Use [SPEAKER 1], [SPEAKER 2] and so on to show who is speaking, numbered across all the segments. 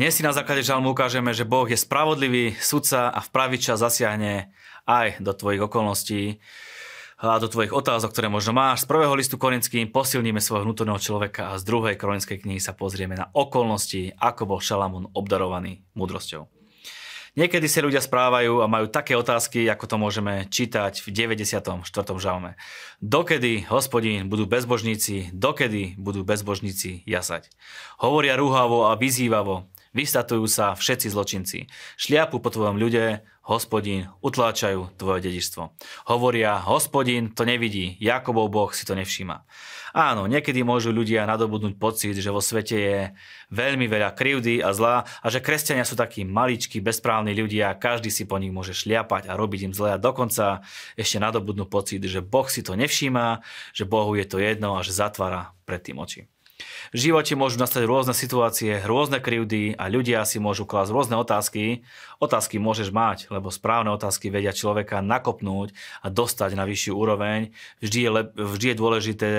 [SPEAKER 1] Dnes si na základe žalmu ukážeme, že Boh je spravodlivý sudca a v pravý čas zasiahne aj do tvojich okolností a do tvojich otázok, ktoré možno máš. Z prvého listu korinským posilníme svojho vnútorného človeka a z druhej korinskej knihy sa pozrieme na okolnosti, ako bol Šalamún obdarovaný múdrosťou. Niekedy sa ľudia správajú a majú také otázky, ako to môžeme čítať v 94. žalme. Dokedy, hospodín, budú bezbožníci, dokedy budú bezbožníci jasať? Hovoria rúhavo a vyzývavo, Vystatujú sa všetci zločinci. Šliapu po tvojom ľude, hospodín, utláčajú tvoje dedičstvo. Hovoria, hospodín to nevidí, Jakobov Boh si to nevšíma. Áno, niekedy môžu ľudia nadobudnúť pocit, že vo svete je veľmi veľa krivdy a zla a že kresťania sú takí maličkí, bezprávni ľudia každý si po nich môže šliapať a robiť im zle a dokonca ešte nadobudnú pocit, že Boh si to nevšíma, že Bohu je to jedno a že zatvára pred tým oči. V živote môžu nastať rôzne situácie, rôzne krivdy a ľudia si môžu klásť rôzne otázky. Otázky môžeš mať, lebo správne otázky vedia človeka nakopnúť a dostať na vyššiu úroveň. Vždy je, lep- vždy je dôležité,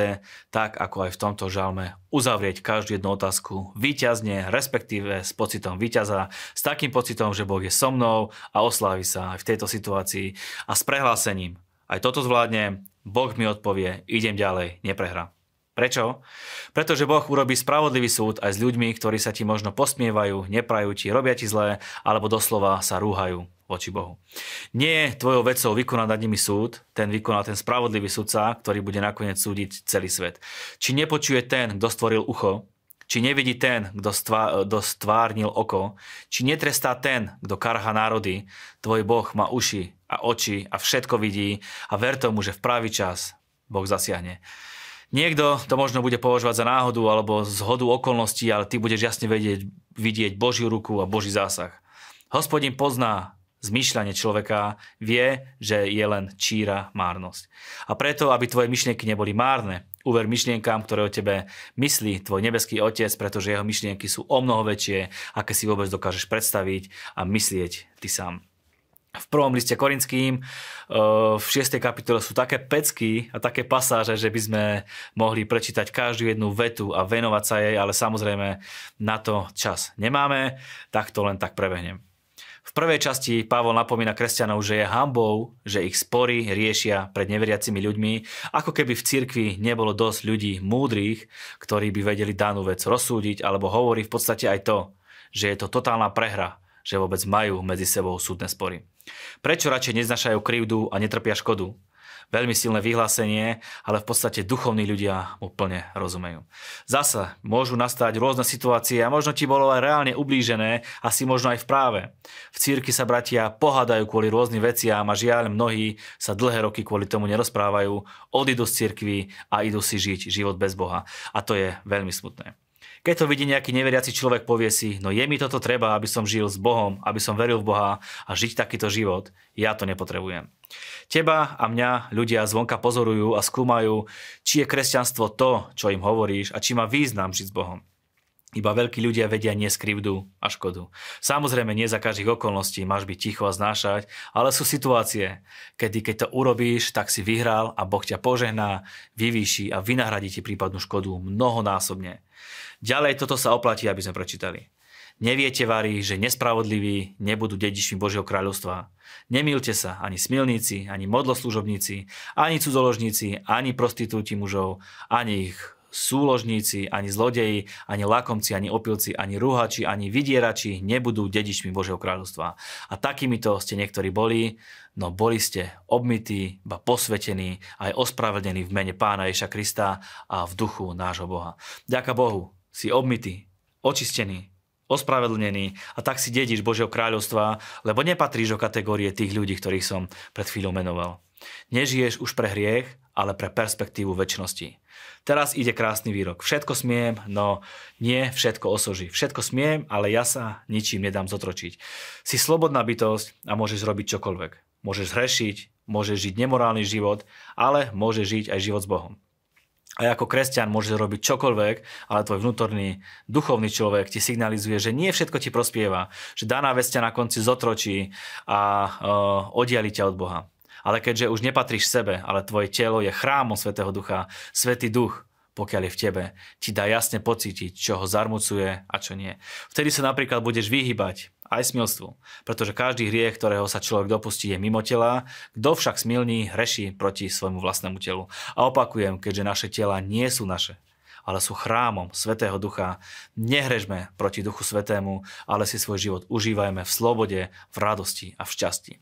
[SPEAKER 1] tak ako aj v tomto žalme, uzavrieť každú jednu otázku výťazne, respektíve s pocitom výťaza, s takým pocitom, že Boh je so mnou a oslávi sa aj v tejto situácii a s prehlásením. Aj toto zvládne, Boh mi odpovie, idem ďalej, neprehra. Prečo? Pretože Boh urobí spravodlivý súd aj s ľuďmi, ktorí sa ti možno posmievajú, neprajú ti, robia ti zlé, alebo doslova sa rúhajú voči Bohu. Nie je tvojou vecou vykonať nad nimi súd, ten vykoná ten spravodlivý sudca, ktorý bude nakoniec súdiť celý svet. Či nepočuje ten, kto stvoril ucho, či nevidí ten, kto, stvárnil oko, či netrestá ten, kto karha národy, tvoj Boh má uši a oči a všetko vidí a ver tomu, že v pravý čas Boh zasiahne. Niekto to možno bude považovať za náhodu alebo zhodu okolností, ale ty budeš jasne vedieť, vidieť Božiu ruku a Boží zásah. Hospodin pozná zmýšľanie človeka, vie, že je len číra márnosť. A preto, aby tvoje myšlienky neboli márne, uver myšlienkám, ktoré o tebe myslí tvoj nebeský otec, pretože jeho myšlienky sú o mnoho väčšie, aké si vôbec dokážeš predstaviť a myslieť ty sám v prvom liste korinským eh, v 6. kapitole sú také pecky a také pasáže, že by sme mohli prečítať každú jednu vetu a venovať sa jej, ale samozrejme na to čas nemáme, tak to len tak prebehnem. V prvej časti Pavol napomína kresťanov, že je hambou, že ich spory riešia pred neveriacimi ľuďmi, ako keby v cirkvi nebolo dosť ľudí múdrych, ktorí by vedeli danú vec rozsúdiť, alebo hovorí v podstate aj to, že je to totálna prehra, že vôbec majú medzi sebou súdne spory. Prečo radšej neznašajú krivdu a netrpia škodu? Veľmi silné vyhlásenie, ale v podstate duchovní ľudia mu plne rozumejú. Zasa môžu nastať rôzne situácie a možno ti bolo aj reálne ublížené, asi možno aj v práve. V círky sa bratia pohádajú kvôli rôznym veciam a žiaľ mnohí sa dlhé roky kvôli tomu nerozprávajú, odídu z cirkvy a idú si žiť život bez Boha. A to je veľmi smutné. Keď to vidí nejaký neveriaci človek, povie si, no je mi toto treba, aby som žil s Bohom, aby som veril v Boha a žiť takýto život, ja to nepotrebujem. Teba a mňa ľudia zvonka pozorujú a skúmajú, či je kresťanstvo to, čo im hovoríš a či má význam žiť s Bohom. Iba veľkí ľudia vedia neskrivdu a škodu. Samozrejme, nie za každých okolností máš byť ticho a znášať, ale sú situácie, kedy keď to urobíš, tak si vyhral a Boh ťa požehná, vyvýši a vynahradí ti prípadnú škodu mnohonásobne. Ďalej toto sa oplatí, aby sme prečítali. Neviete, varí, že nespravodliví nebudú dedičmi Božieho kráľovstva. Nemýlte sa, ani smilníci, ani modloslužobníci, ani cudzoložníci, ani prostitúti mužov, ani ich súložníci, ani zlodeji, ani lakomci, ani opilci, ani rúhači, ani vydierači nebudú dedičmi Božieho kráľovstva. A takýmito ste niektorí boli, no boli ste obmytí, ba posvetení, aj ospravedlnení v mene Pána Ježa Krista a v duchu nášho Boha. Ďaká Bohu, si obmytý, očistený, ospravedlnený a tak si dedíš Božieho kráľovstva, lebo nepatríš do kategórie tých ľudí, ktorých som pred chvíľou menoval. Nežiješ už pre hriech, ale pre perspektívu väčšnosti. Teraz ide krásny výrok. Všetko smiem, no nie všetko osoží. Všetko smiem, ale ja sa ničím nedám zotročiť. Si slobodná bytosť a môžeš robiť čokoľvek. Môžeš hrešiť, môžeš žiť nemorálny život, ale môžeš žiť aj život s Bohom. A ako kresťan môžeš robiť čokoľvek, ale tvoj vnútorný, duchovný človek ti signalizuje, že nie všetko ti prospieva, že daná vec ťa na konci zotročí a uh, oddiali ťa od Boha. Ale keďže už nepatríš sebe, ale tvoje telo je chrámom Svetého Ducha, Svetý Duch pokiaľ je v tebe, ti dá jasne pocítiť, čo ho zarmucuje a čo nie. Vtedy sa napríklad budeš vyhybať aj smilstvu, pretože každý hriech, ktorého sa človek dopustí, je mimo tela, kto však smilní, hreší proti svojmu vlastnému telu. A opakujem, keďže naše tela nie sú naše, ale sú chrámom Svetého Ducha. Nehrežme proti Duchu Svetému, ale si svoj život užívajme v slobode, v radosti a v šťastí.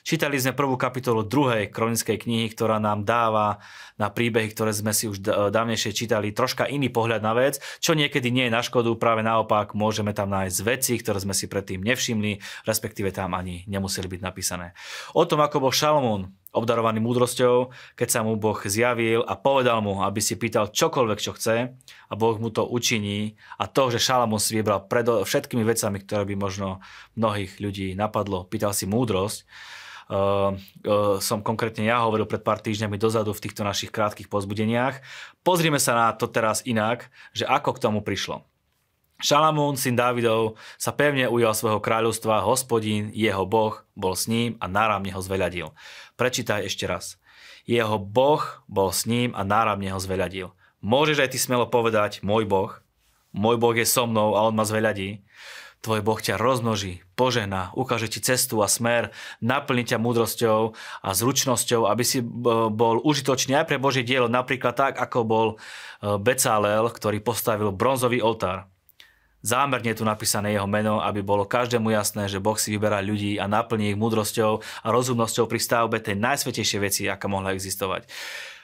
[SPEAKER 1] Čítali sme prvú kapitolu druhej kronickej knihy, ktorá nám dáva na príbehy, ktoré sme si už dávnejšie čítali, troška iný pohľad na vec, čo niekedy nie je na škodu, práve naopak môžeme tam nájsť veci, ktoré sme si predtým nevšimli, respektíve tam ani nemuseli byť napísané. O tom, ako bol Šalomún obdarovaný múdrosťou, keď sa mu Boh zjavil a povedal mu, aby si pýtal čokoľvek, čo chce a Boh mu to učiní a to, že Šalamún si vybral pred všetkými vecami, ktoré by možno mnohých ľudí napadlo, pýtal si múdrosť, Uh, uh, som konkrétne ja hovoril pred pár týždňami dozadu v týchto našich krátkých pozbudeniach. Pozrime sa na to teraz inak, že ako k tomu prišlo. Šalamún, syn Dávidov, sa pevne ujal svojho kráľovstva, hospodín, jeho boh, bol s ním a náramne ho zveľadil. Prečítaj ešte raz. Jeho boh bol s ním a náramne ho zveľadil. Môžeš aj ty smelo povedať, môj boh, môj boh je so mnou a on ma zveľadí. Tvoj Boh ťa rozmnoží, požehná, ukáže ti cestu a smer, naplní ťa múdrosťou a zručnosťou, aby si bol užitočný aj pre Božie dielo, napríklad tak, ako bol e, Becalel, ktorý postavil bronzový oltár. Zámerne tu napísané jeho meno, aby bolo každému jasné, že Boh si vyberá ľudí a naplní ich múdrosťou a rozumnosťou pri stavbe tej najsvetejšej veci, aká mohla existovať.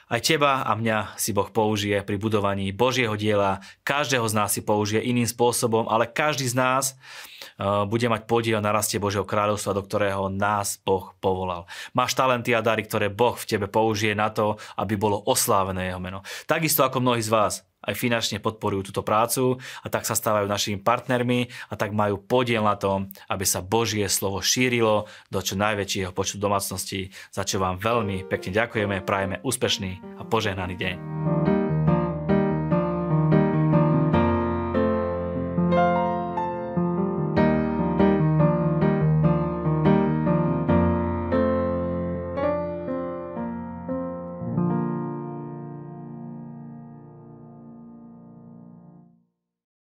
[SPEAKER 1] Aj teba a mňa si Boh použije pri budovaní Božieho diela. Každého z nás si použije iným spôsobom, ale každý z nás uh, bude mať podiel na rastie Božieho kráľovstva, do ktorého nás Boh povolal. Máš talenty a dary, ktoré Boh v tebe použije na to, aby bolo oslávené jeho meno. Takisto ako mnohí z vás aj finančne podporujú túto prácu a tak sa stávajú našimi partnermi a tak majú podiel na tom, aby sa Božie slovo šírilo do čo najväčšieho počtu domácností, za čo vám veľmi pekne ďakujeme, prajeme úspešný a požehnaný deň.